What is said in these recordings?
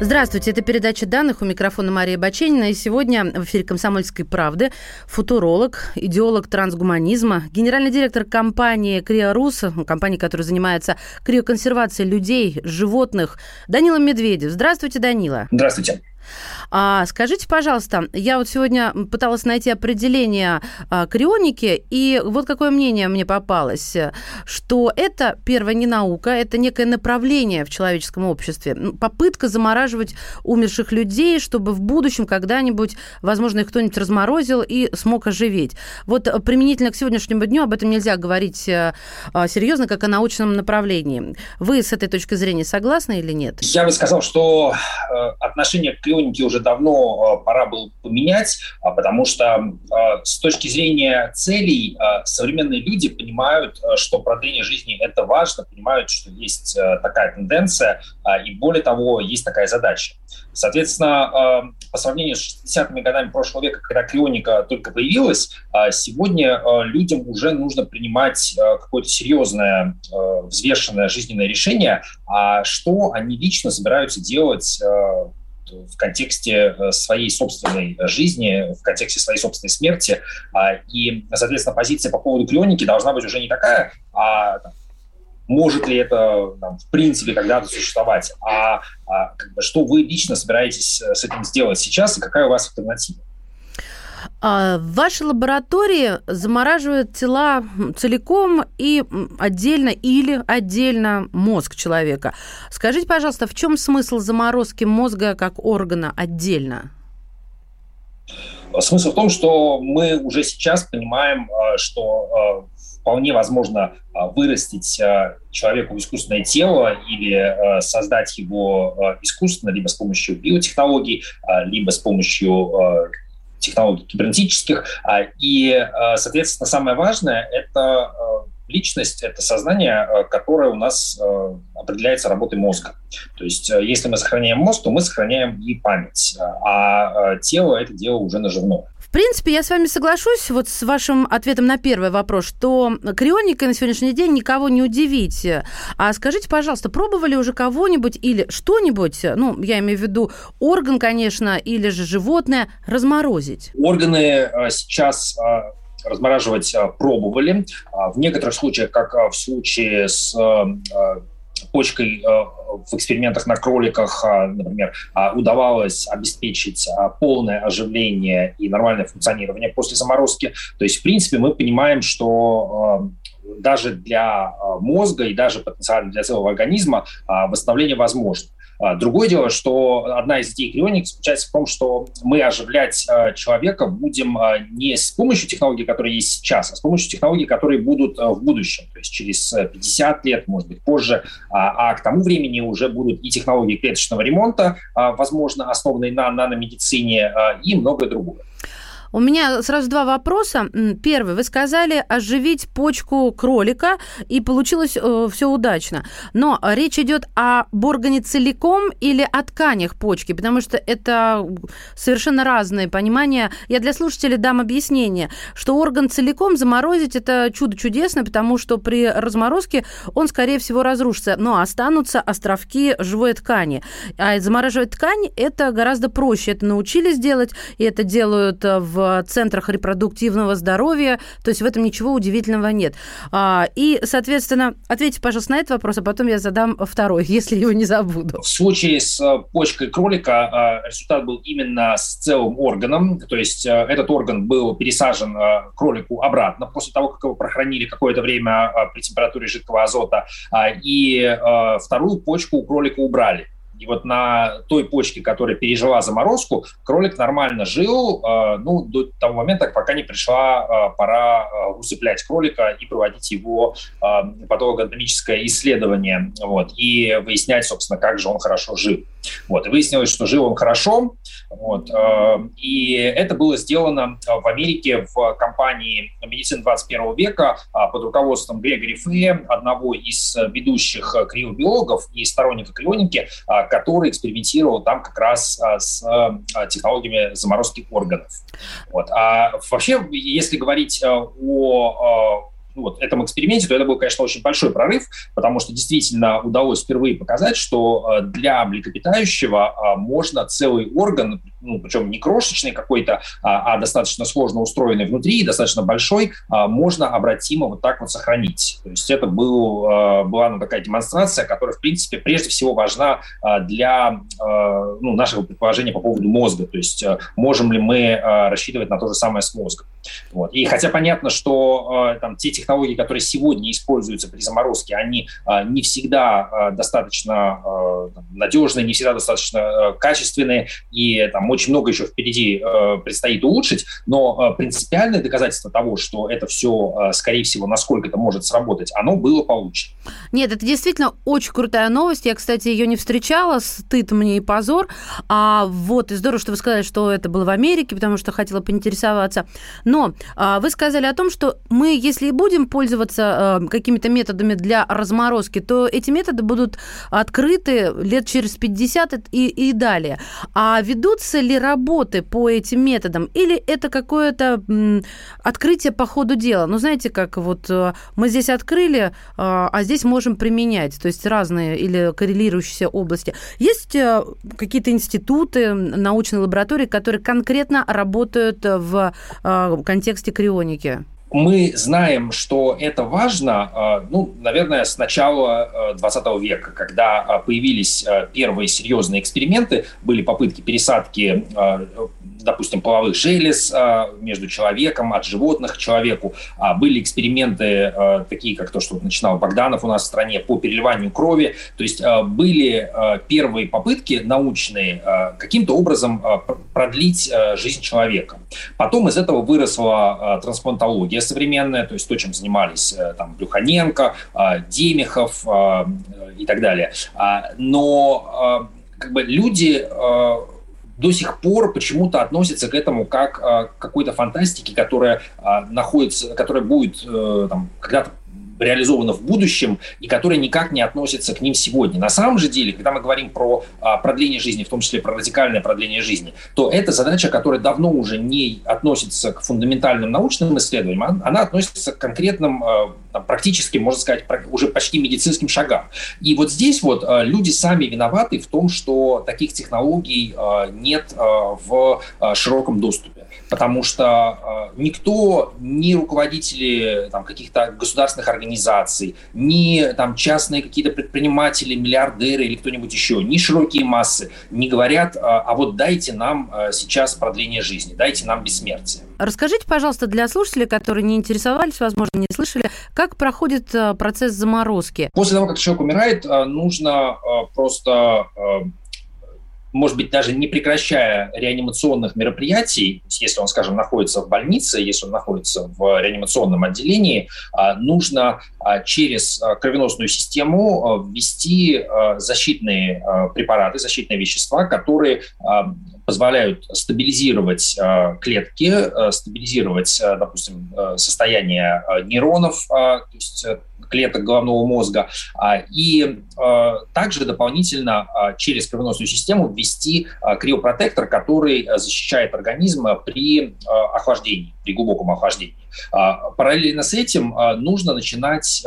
Здравствуйте, это передача данных у микрофона Мария Баченина. И сегодня в эфире «Комсомольской правды» футуролог, идеолог трансгуманизма, генеральный директор компании «Криорус», компании, которая занимается криоконсервацией людей, животных, Данила Медведев. Здравствуйте, Данила. Здравствуйте. А, скажите, пожалуйста, я вот сегодня пыталась найти определение а, крионики, и вот какое мнение мне попалось, что это, первое, не наука, это некое направление в человеческом обществе, попытка замораживать умерших людей, чтобы в будущем когда-нибудь, возможно, их кто-нибудь разморозил и смог оживить. Вот применительно к сегодняшнему дню об этом нельзя говорить а, серьезно, как о научном направлении. Вы с этой точки зрения согласны или нет? Я бы сказал, что э, отношение к крионике уже давно э, пора было поменять, а, потому что э, с точки зрения целей современные люди понимают, что продление жизни – это важно, понимают, что есть такая тенденция, а, и более того, есть такая задача. Соответственно, по сравнению с 60-ми годами прошлого века, когда крионика только появилась, сегодня людям уже нужно принимать какое-то серьезное, взвешенное жизненное решение, а что они лично собираются делать в контексте э, своей собственной жизни, в контексте своей собственной смерти. А, и, соответственно, позиция по поводу клионики должна быть уже не такая, а может ли это там, в принципе когда-то существовать, а, а как бы, что вы лично собираетесь э, с этим сделать сейчас и какая у вас альтернатива? А, в вашей лаборатории замораживают тела целиком и отдельно или отдельно мозг человека. Скажите, пожалуйста, в чем смысл заморозки мозга как органа отдельно? Смысл в том, что мы уже сейчас понимаем, а, что а, вполне возможно вырастить человеку искусственное тело или создать его искусственно, либо с помощью биотехнологий, либо с помощью технологий кибернетических. А, и, а, соответственно, самое важное – это а, личность, это сознание, которое у нас определяется работой мозга. То есть если мы сохраняем мозг, то мы сохраняем и память, а тело – это дело уже наживное. В принципе, я с вами соглашусь вот с вашим ответом на первый вопрос, что крионикой на сегодняшний день никого не удивить. А скажите, пожалуйста, пробовали уже кого-нибудь или что-нибудь, ну, я имею в виду орган, конечно, или же животное, разморозить? Органы э, сейчас э, размораживать э, пробовали. А в некоторых случаях, как в случае с почкой э, в экспериментах на кроликах, а, например, а, удавалось обеспечить а, полное оживление и нормальное функционирование после заморозки. То есть, в принципе, мы понимаем, что даже для мозга и даже потенциально для целого организма восстановление возможно. А, другое дело, что одна из идей крионик заключается в том, что мы оживлять а, человека будем а, не с помощью технологий, которые есть сейчас, а с помощью технологий, которые будут в будущем, то есть через 50 лет, может быть, позже, а к тому времени уже будут и технологии клеточного ремонта, возможно, основанные на наномедицине, и многое другое. У меня сразу два вопроса. Первый. Вы сказали оживить почку кролика, и получилось э, все удачно. Но речь идет об органе целиком или о тканях почки, потому что это совершенно разные понимания. Я для слушателей дам объяснение, что орган целиком заморозить – это чудо чудесное, потому что при разморозке он, скорее всего, разрушится, но останутся островки живой ткани. А замораживать ткань – это гораздо проще. Это научились делать, и это делают в в центрах репродуктивного здоровья, то есть в этом ничего удивительного нет. А, и, соответственно, ответьте, пожалуйста, на этот вопрос, а потом я задам второй, если его не забуду. В случае с э, почкой кролика э, результат был именно с целым органом, то есть э, этот орган был пересажен кролику обратно после того, как его прохранили какое-то время при температуре жидкого азота, и вторую почку у кролика убрали. И вот на той почке, которая пережила заморозку, кролик нормально жил, э, ну, до того момента, пока не пришла э, пора э, усыплять кролика и проводить его патологоанатомическое исследование, вот, и выяснять, собственно, как же он хорошо жил. Вот, и выяснилось, что жил он хорошо, вот, э, и это было сделано в Америке в компании медицины 21 века а, под руководством Грегори Фея, одного из ведущих криобиологов и сторонников крионики, а, который экспериментировал там как раз а, с технологиями заморозки органов. Вот. А вообще, если говорить о ну, вот, этом эксперименте, то это был, конечно, очень большой прорыв, потому что действительно удалось впервые показать, что э, для млекопитающего а, можно целый орган, ну, причем не крошечный какой-то, а, а достаточно сложно устроенный внутри, достаточно большой, а, можно обратимо вот так вот сохранить. То есть это был, была ну, такая демонстрация, которая, в принципе, прежде всего важна для ну, нашего предположения по поводу мозга. То есть можем ли мы рассчитывать на то же самое с мозгом. Вот. И хотя понятно, что там те технологии, которые сегодня используются при заморозке, они а, не всегда а, достаточно а, надежные, не всегда достаточно качественные, и там очень много еще впереди предстоит улучшить, но принципиальное доказательство того, что это все, скорее всего, насколько это может сработать, оно было получено. Нет, это действительно очень крутая новость. Я, кстати, ее не встречала, стыд мне и позор. А вот, и здорово, что вы сказали, что это было в Америке, потому что хотела поинтересоваться. Но вы сказали о том, что мы, если и будем будем пользоваться э, какими-то методами для разморозки, то эти методы будут открыты лет через 50 и, и далее. А ведутся ли работы по этим методам? Или это какое-то м, открытие по ходу дела? Ну, знаете, как вот э, мы здесь открыли, э, а здесь можем применять, то есть разные или коррелирующиеся области. Есть э, какие-то институты, научные лаборатории, которые конкретно работают в э, контексте крионики? Мы знаем, что это важно, а, ну, наверное, с начала 20 а, века, когда а, появились первые серьезные эксперименты, были попытки пересадки допустим, половых желез между человеком, от животных к человеку. Были эксперименты, такие как то, что начинал Богданов у нас в стране, по переливанию крови. То есть были первые попытки научные каким-то образом продлить жизнь человека. Потом из этого выросла трансплантология современная, то есть то, чем занимались там, Блюханенко, Демихов и так далее. Но как бы люди до сих пор почему-то относятся к этому как а, к какой-то фантастике, которая а, находится, которая будет э, там, когда-то реализовано в будущем и которые никак не относятся к ним сегодня. На самом же деле, когда мы говорим про а, продление жизни, в том числе про радикальное продление жизни, то это задача, которая давно уже не относится к фундаментальным научным исследованиям, она относится к конкретным, а, практически, можно сказать, уже почти медицинским шагам. И вот здесь вот а, люди сами виноваты в том, что таких технологий нет в широком доступе потому что никто, ни руководители там, каких-то государственных организаций, ни там, частные какие-то предприниматели, миллиардеры или кто-нибудь еще, ни широкие массы не говорят, э, а вот дайте нам э, сейчас продление жизни, дайте нам бессмертие. Расскажите, пожалуйста, для слушателей, которые не интересовались, возможно, не слышали, как проходит э, процесс заморозки? После того, как человек умирает, нужно просто может быть, даже не прекращая реанимационных мероприятий, если он, скажем, находится в больнице, если он находится в реанимационном отделении, а, нужно а, через а, кровеносную систему ввести защитные препараты, защитные вещества, которые позволяют стабилизировать клетки, стабилизировать, допустим, состояние нейронов, то есть клеток головного мозга, а, и а, также дополнительно а, через кровеносную систему ввести криопротектор, который защищает организм при охлаждении, при глубоком охлаждении. Параллельно с этим нужно начинать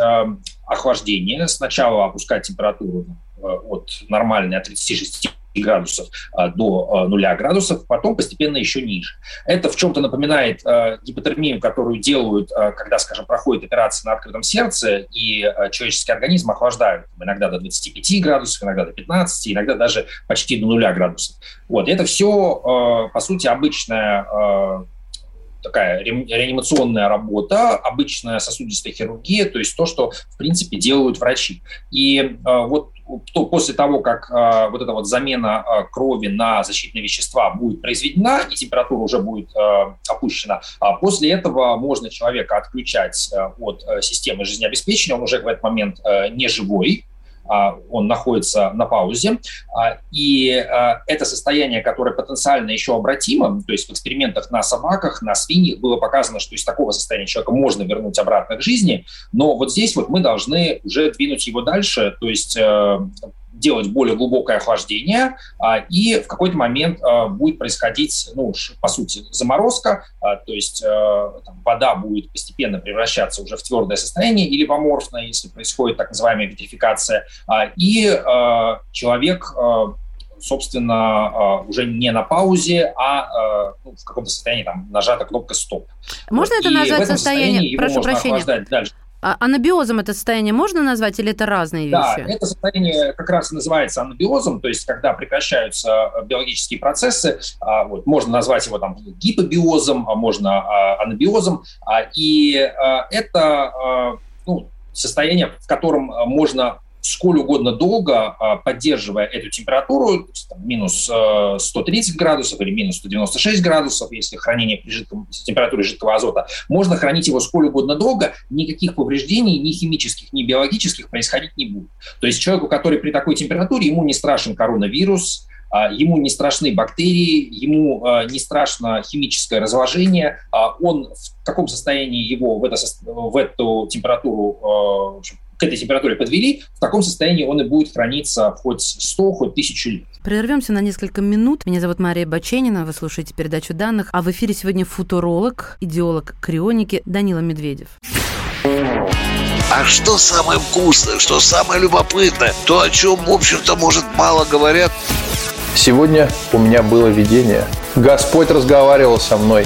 охлаждение. Сначала опускать температуру от нормальной, от 36 градусов а, до а, нуля градусов, потом постепенно еще ниже. Это в чем-то напоминает а, гипотермию, которую делают, когда, скажем, проходит операция на открытом сердце, и человеческий организм охлаждают иногда до 25 градусов, иногда до 15, иногда даже почти до нуля градусов. Вот. Это все, по сути, обычная такая реанимационная работа, обычная сосудистая хирургия, то есть то, что, в принципе, делают врачи. И вот то после того, как э, вот эта вот замена э, крови на защитные вещества будет произведена и температура уже будет э, опущена, а после этого можно человека отключать э, от э, системы жизнеобеспечения, он уже в этот момент э, не живой, он находится на паузе. И это состояние, которое потенциально еще обратимо, то есть в экспериментах на собаках, на свиньях было показано, что из такого состояния человека можно вернуть обратно к жизни, но вот здесь вот мы должны уже двинуть его дальше, то есть делать более глубокое охлаждение, а, и в какой-то момент а, будет происходить, ну, по сути, заморозка, а, то есть там, вода будет постепенно превращаться уже в твердое состояние или в аморфное, если происходит так называемая витрификация, и человек собственно, уже не на паузе, а ну, в каком-то состоянии там нажата кнопка «стоп». Можно это назвать состояние, прошу прощения, дальше. А анабиозом это состояние можно назвать или это разные вещи? Да, это состояние как раз называется анабиозом, то есть когда прекращаются биологические процессы, а, вот, можно назвать его там гипобиозом, а можно а, анабиозом, и это ну, состояние, в котором можно сколь угодно долго, а, поддерживая эту температуру, минус 130 э, градусов или минус 196 градусов, если хранение при жидком, температуре жидкого азота, можно хранить его сколь угодно долго, никаких повреждений, ни химических, ни биологических происходить не будет. То есть человеку, который при такой температуре, ему не страшен коронавирус, а, ему не страшны бактерии, ему а, не страшно химическое разложение, он в каком состоянии его в, это, в эту температуру общем, к этой температуре подвели, в таком состоянии он и будет храниться хоть 100, хоть 1000 лет. Прервемся на несколько минут. Меня зовут Мария Баченина, вы слушаете передачу данных, а в эфире сегодня футуролог, идеолог крионики Данила Медведев. А что самое вкусное, что самое любопытное, то, о чем, в общем-то, может, мало говорят? Сегодня у меня было видение. Господь разговаривал со мной.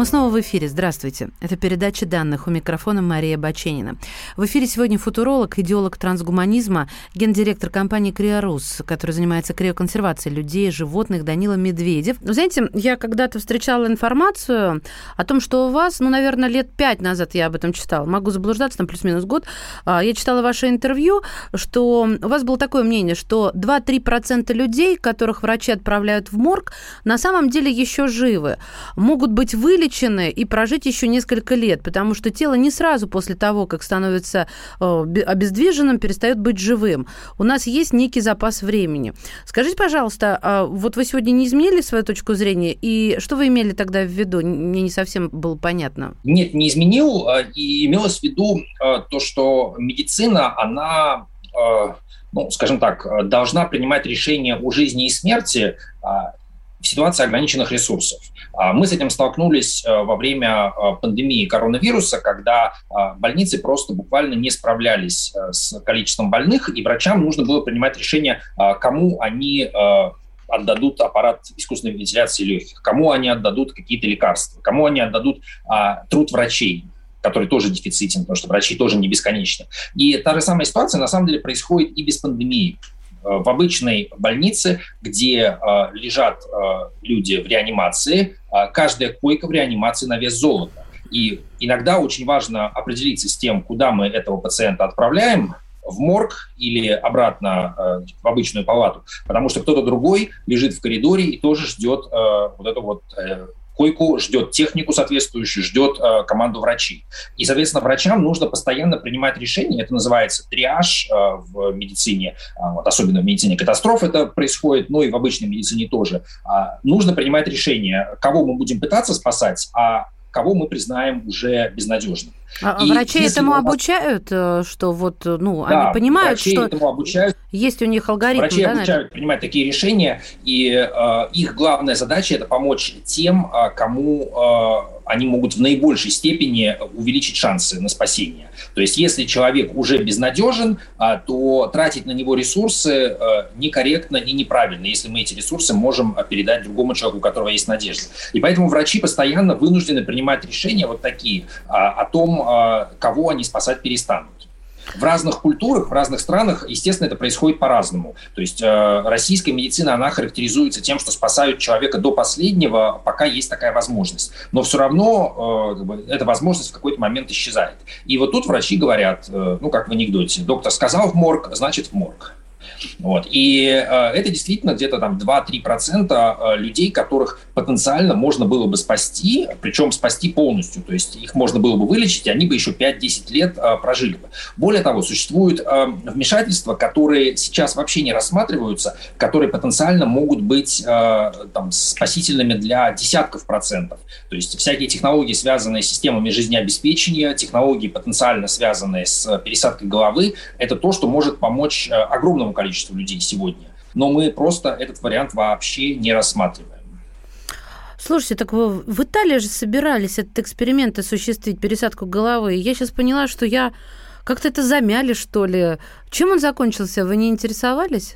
Мы снова в эфире. Здравствуйте. Это передача данных. У микрофона Мария Баченина. В эфире сегодня футуролог, идеолог трансгуманизма, гендиректор компании «Криорус», который занимается криоконсервацией людей, животных, Данила Медведев. Вы знаете, я когда-то встречала информацию о том, что у вас, ну, наверное, лет пять назад я об этом читала, могу заблуждаться, там плюс-минус год, а, я читала ваше интервью, что у вас было такое мнение, что 2-3% людей, которых врачи отправляют в морг, на самом деле еще живы, могут быть вылечены вылечены и прожить еще несколько лет, потому что тело не сразу после того, как становится э, обездвиженным, перестает быть живым. У нас есть некий запас времени. Скажите, пожалуйста, а вот вы сегодня не изменили свою точку зрения, и что вы имели тогда в виду? Мне не совсем было понятно. Нет, не изменил, а, и имелось в виду а, то, что медицина, она ну, скажем так, должна принимать решения о жизни и смерти в ситуации ограниченных ресурсов. А, мы с этим столкнулись э, во время э, пандемии коронавируса, когда а, больницы просто буквально не справлялись э, с количеством больных, и врачам нужно было принимать решение, а, кому они отдадут аппарат искусственной вентиляции легких, кому они отдадут какие-то лекарства, кому они отдадут а, труд врачей, который тоже дефицитен, потому что врачи тоже не бесконечны. И та же самая ситуация на самом деле происходит и без пандемии. Э, в обычной больнице, где э, лежат э, люди в реанимации, каждая койка в реанимации на вес золота. И иногда очень важно определиться с тем, куда мы этого пациента отправляем, в морг или обратно в обычную палату, потому что кто-то другой лежит в коридоре и тоже ждет вот эту вот койку, ждет технику соответствующую, ждет э, команду врачей. И, соответственно, врачам нужно постоянно принимать решения. Это называется триаж э, в медицине, э, вот, особенно в медицине катастроф это происходит, но и в обычной медицине тоже. Э, нужно принимать решение, кого мы буддем пытаться спасать, а кого мы признаем уже безнадежным. А и врачи этому вас... обучают, э, что вот, э, ну, да, они понимают, врачи что... этому обучают. Есть у них алгоритм, Врачи да, обучают принимать такие решения, и э, их главная задача – это помочь тем, э, кому э, они могут в наибольшей степени увеличить шансы на спасение. То есть если человек уже безнадежен, то тратить на него ресурсы некорректно и неправильно, если мы эти ресурсы можем передать другому человеку, у которого есть надежда. И поэтому врачи постоянно вынуждены принимать решения вот такие о том, кого они спасать перестанут. В разных культурах, в разных странах, естественно, это происходит по-разному. То есть э, российская медицина, она характеризуется тем, что спасают человека до последнего, пока есть такая возможность. Но все равно э, эта возможность в какой-то момент исчезает. И вот тут врачи говорят, э, ну, как в анекдоте, доктор сказал в морг, значит в морг. Вот. И э, это действительно где-то там 2-3% э, людей, которых потенциально можно было бы спасти, причем спасти полностью. То есть их можно было бы вылечить, и они бы еще 5-10 лет э, прожили бы. Более того, существуют вмешательства, которые сейчас вообще не рассматриваются, которые потенциально могут быть там, спасительными для десятков процентов. То есть всякие технологии, связанные с системами жизнеобеспечения, технологии, потенциально связанные с пересадкой головы, это то, что может помочь огромному количеству количеству людей сегодня. Но мы просто этот вариант вообще не рассматриваем. Слушайте, так вы в Италии же собирались этот эксперимент осуществить, пересадку головы. Я сейчас поняла, что я как-то это замяли, что ли. Чем он закончился? Вы не интересовались?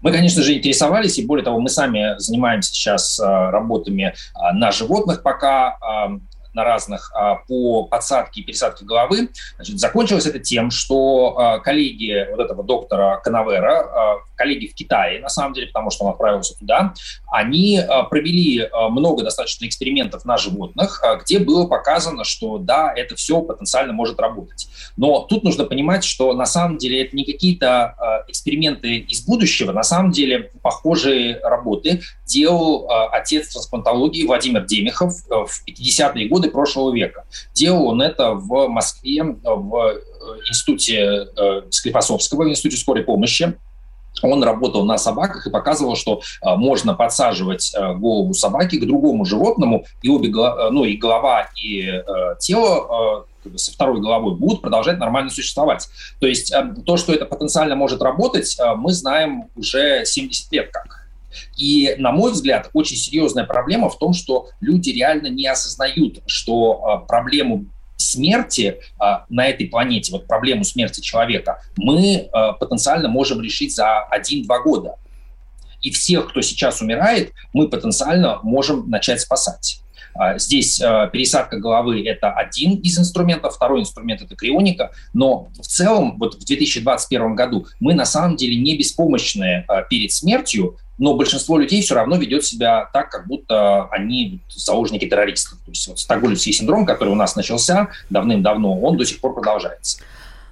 Мы, конечно же, интересовались, и более того, мы сами занимаемся сейчас а, работами а, на животных пока. А, на разных а, по подсадке и пересадке головы. Значит, закончилось это тем, что а, коллеги вот этого доктора Канавера, а, коллеги в Китае, на самом деле, потому что он отправился туда, они провели много достаточно экспериментов на животных, где было показано, что да, это все потенциально может работать. Но тут нужно понимать, что на самом деле это не какие-то эксперименты из будущего, на самом деле похожие работы делал отец трансплантологии Владимир Демихов в 50-е годы годы прошлого века. Делал он это в Москве, в э, институте э, Склифосовского, в институте скорой помощи. Он работал на собаках и показывал, что э, можно подсаживать голову собаки к другому животному, и обе, ну и голова, и тело со второй головой будут продолжать нормально существовать. То есть то, что это потенциально может работать, мы знаем уже 70 лет как. И, на мой взгляд, очень серьезная проблема в том, что люди реально не осознают, что а, проблему смерти а, на этой планете, вот проблему смерти человека, мы а, потенциально можем решить за 1-2 года. И всех, кто сейчас умирает, мы потенциально можем начать спасать. Здесь пересадка головы – это один из инструментов, второй инструмент – это крионика, но в целом вот в 2021 году мы на самом деле не беспомощные перед смертью, но большинство людей все равно ведет себя так, как будто они заложники террористов. То есть вот стокгольмский синдром, который у нас начался давным-давно, он до сих пор продолжается.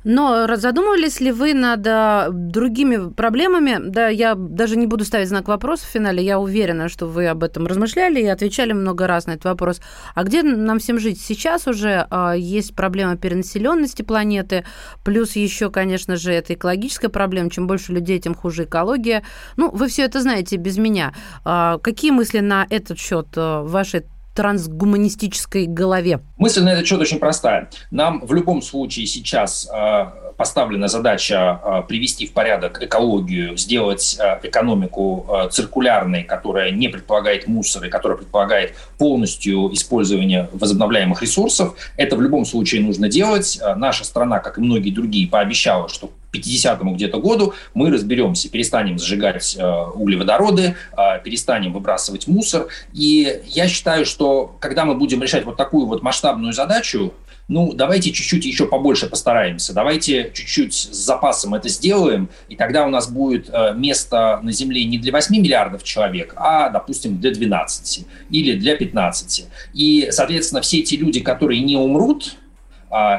Но задумывались ли вы над а, другими проблемами? Да, я даже не буду ставить знак вопроса в финале. Я уверена, что вы об этом размышляли и отвечали много раз на этот вопрос. А где нам всем жить? Сейчас уже а, есть проблема перенаселенности планеты, плюс еще, конечно же, это экологическая проблема. Чем больше людей, тем хуже экология. Ну, вы все это знаете без меня. А, какие мысли на этот счет в вашей трансгуманистической голове? Мысль на этот счет очень простая. Нам в любом случае сейчас э, поставлена задача э, привести в порядок экологию, сделать э, экономику циркулярной, которая не предполагает мусор и которая предполагает полностью использование возобновляемых ресурсов. Это в любом случае нужно делать. Наша страна, как и многие другие, пообещала, что 50-му где-то году мы разберемся, перестанем сжигать э, углеводороды, э, перестанем выбрасывать мусор. И я считаю, что когда мы будем решать вот такую вот масштабную задачу, ну, давайте чуть-чуть еще побольше постараемся, давайте чуть-чуть с запасом это сделаем, и тогда у нас будет э, место на Земле не для 8 миллиардов человек, а, допустим, для 12 или для 15. И, соответственно, все эти люди, которые не умрут,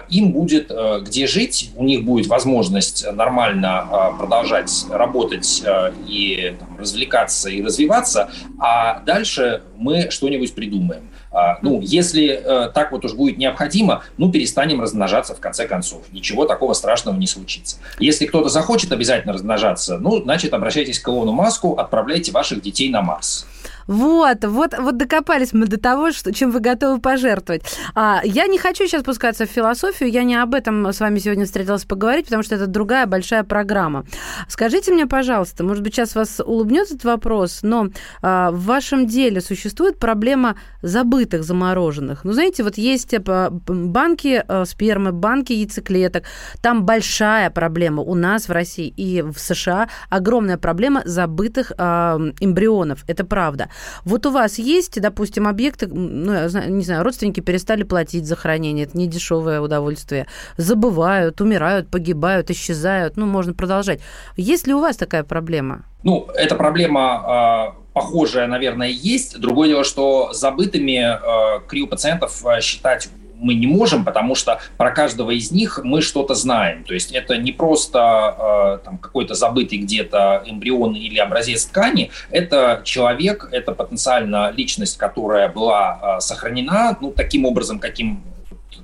им будет э, где жить, у них будет возможность нормально а, продолжать работать э, и там, развлекаться и развиваться, а дальше мы что-нибудь придумаем. А, ну, если э, так вот уж будет необходимо, ну, перестанем размножаться в конце концов. Ничего такого страшного не случится. Если кто-то захочет обязательно размножаться, ну, значит, обращайтесь к Илону Маску, отправляйте ваших детей на Марс. Вот, вот, вот докопались мы до того, что, чем вы готовы пожертвовать. А, я не хочу сейчас пускаться в философию, я не об этом с вами сегодня встретилась поговорить, потому что это другая большая программа. Скажите мне, пожалуйста, может быть, сейчас вас улыбнет этот вопрос, но а, в вашем деле существует проблема забытых замороженных? Ну, знаете, вот есть типа, банки а, спермы, банки яйцеклеток, там большая проблема у нас в России и в США, огромная проблема забытых а, эмбрионов, это правда. Вот у вас есть, допустим, объекты, ну, я не знаю, родственники перестали платить за хранение, это не дешевое удовольствие, забывают, умирают, погибают, исчезают, ну, можно продолжать. Есть ли у вас такая проблема? Ну, эта проблема э, похожая, наверное, есть. Другое дело, что забытыми э, криопациентов э, считать мы не можем, потому что про каждого из них мы что-то знаем. То есть это не просто э, там, какой-то забытый где-то эмбрион или образец ткани, это человек, это потенциально личность, которая была э, сохранена ну, таким образом, каким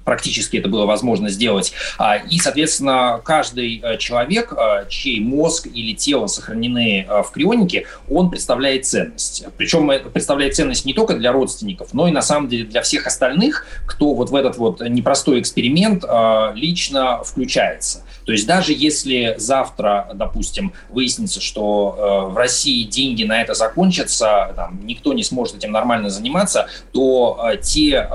практически это было возможно сделать. А, и, соответственно, каждый э, человек, э, чей мозг или тело сохранены э, в крионике, он представляет ценность. Причем представляет ценность не только для родственников, но и на самом деле для всех остальных, кто вот в этот вот непростой эксперимент лично включается. То есть даже если завтра, допустим, выяснится, что в России деньги на это закончатся, там, никто не сможет этим нормально заниматься, то те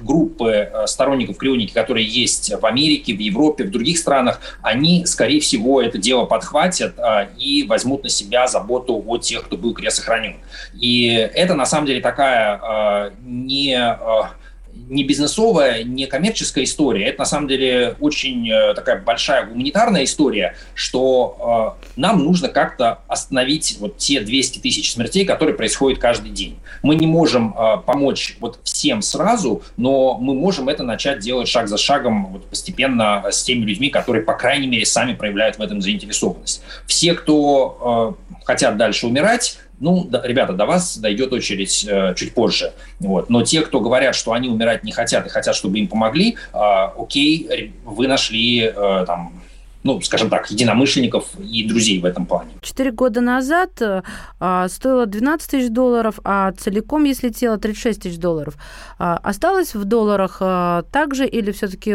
группы сторонников в крионике, которые есть в Америке, в Европе, в других странах, они, скорее всего, это дело подхватят а, и возьмут на себя заботу о тех, кто был кресохранен. И это, на самом деле, такая а, не... Не бизнесовая, не коммерческая история. Это на самом деле очень э, такая большая гуманитарная история, что э, нам нужно как-то остановить вот те 200 тысяч смертей, которые происходят каждый день. Мы не можем э, помочь вот всем сразу, но мы можем это начать делать шаг за шагом вот постепенно с теми людьми, которые, по крайней мере, сами проявляют в этом заинтересованность. Все, кто э, хотят дальше умирать, ну, да, ребята, до вас дойдет очередь э, чуть позже. Вот. Но те, кто говорят, что они умирать не хотят и хотят, чтобы им помогли, э, окей, вы нашли э, там ну, скажем так, единомышленников и друзей в этом плане. Четыре года назад а, стоило 12 тысяч долларов, а целиком, если тело, 36 тысяч долларов. А, осталось в долларах а, также или все-таки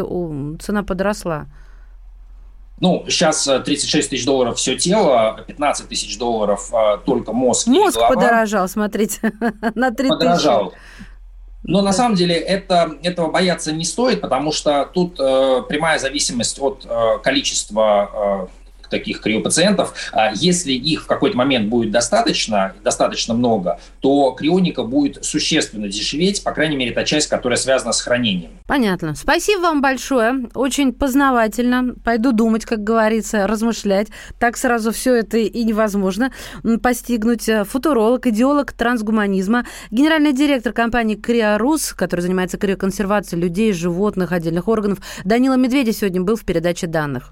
цена подросла? Ну, сейчас 36 э, тысяч долларов все тело, 15 тысяч долларов а, только мозг. Мозг голова. подорожал, смотрите, на 3 подорожал. Но на самом деле это, этого бояться не стоит, потому что тут э, прямая зависимость от э, количества э, таких криопациентов, а если их в какой-то момент будет достаточно, достаточно много, то крионика будет существенно дешеветь, по крайней мере, та часть, которая связана с хранением. Понятно. Спасибо вам большое. Очень познавательно. Пойду думать, как говорится, размышлять. Так сразу все это и невозможно постигнуть. Футуролог, идеолог трансгуманизма, генеральный директор компании Криорус, который занимается криоконсервацией людей, животных, отдельных органов, Данила Медведев сегодня был в передаче данных.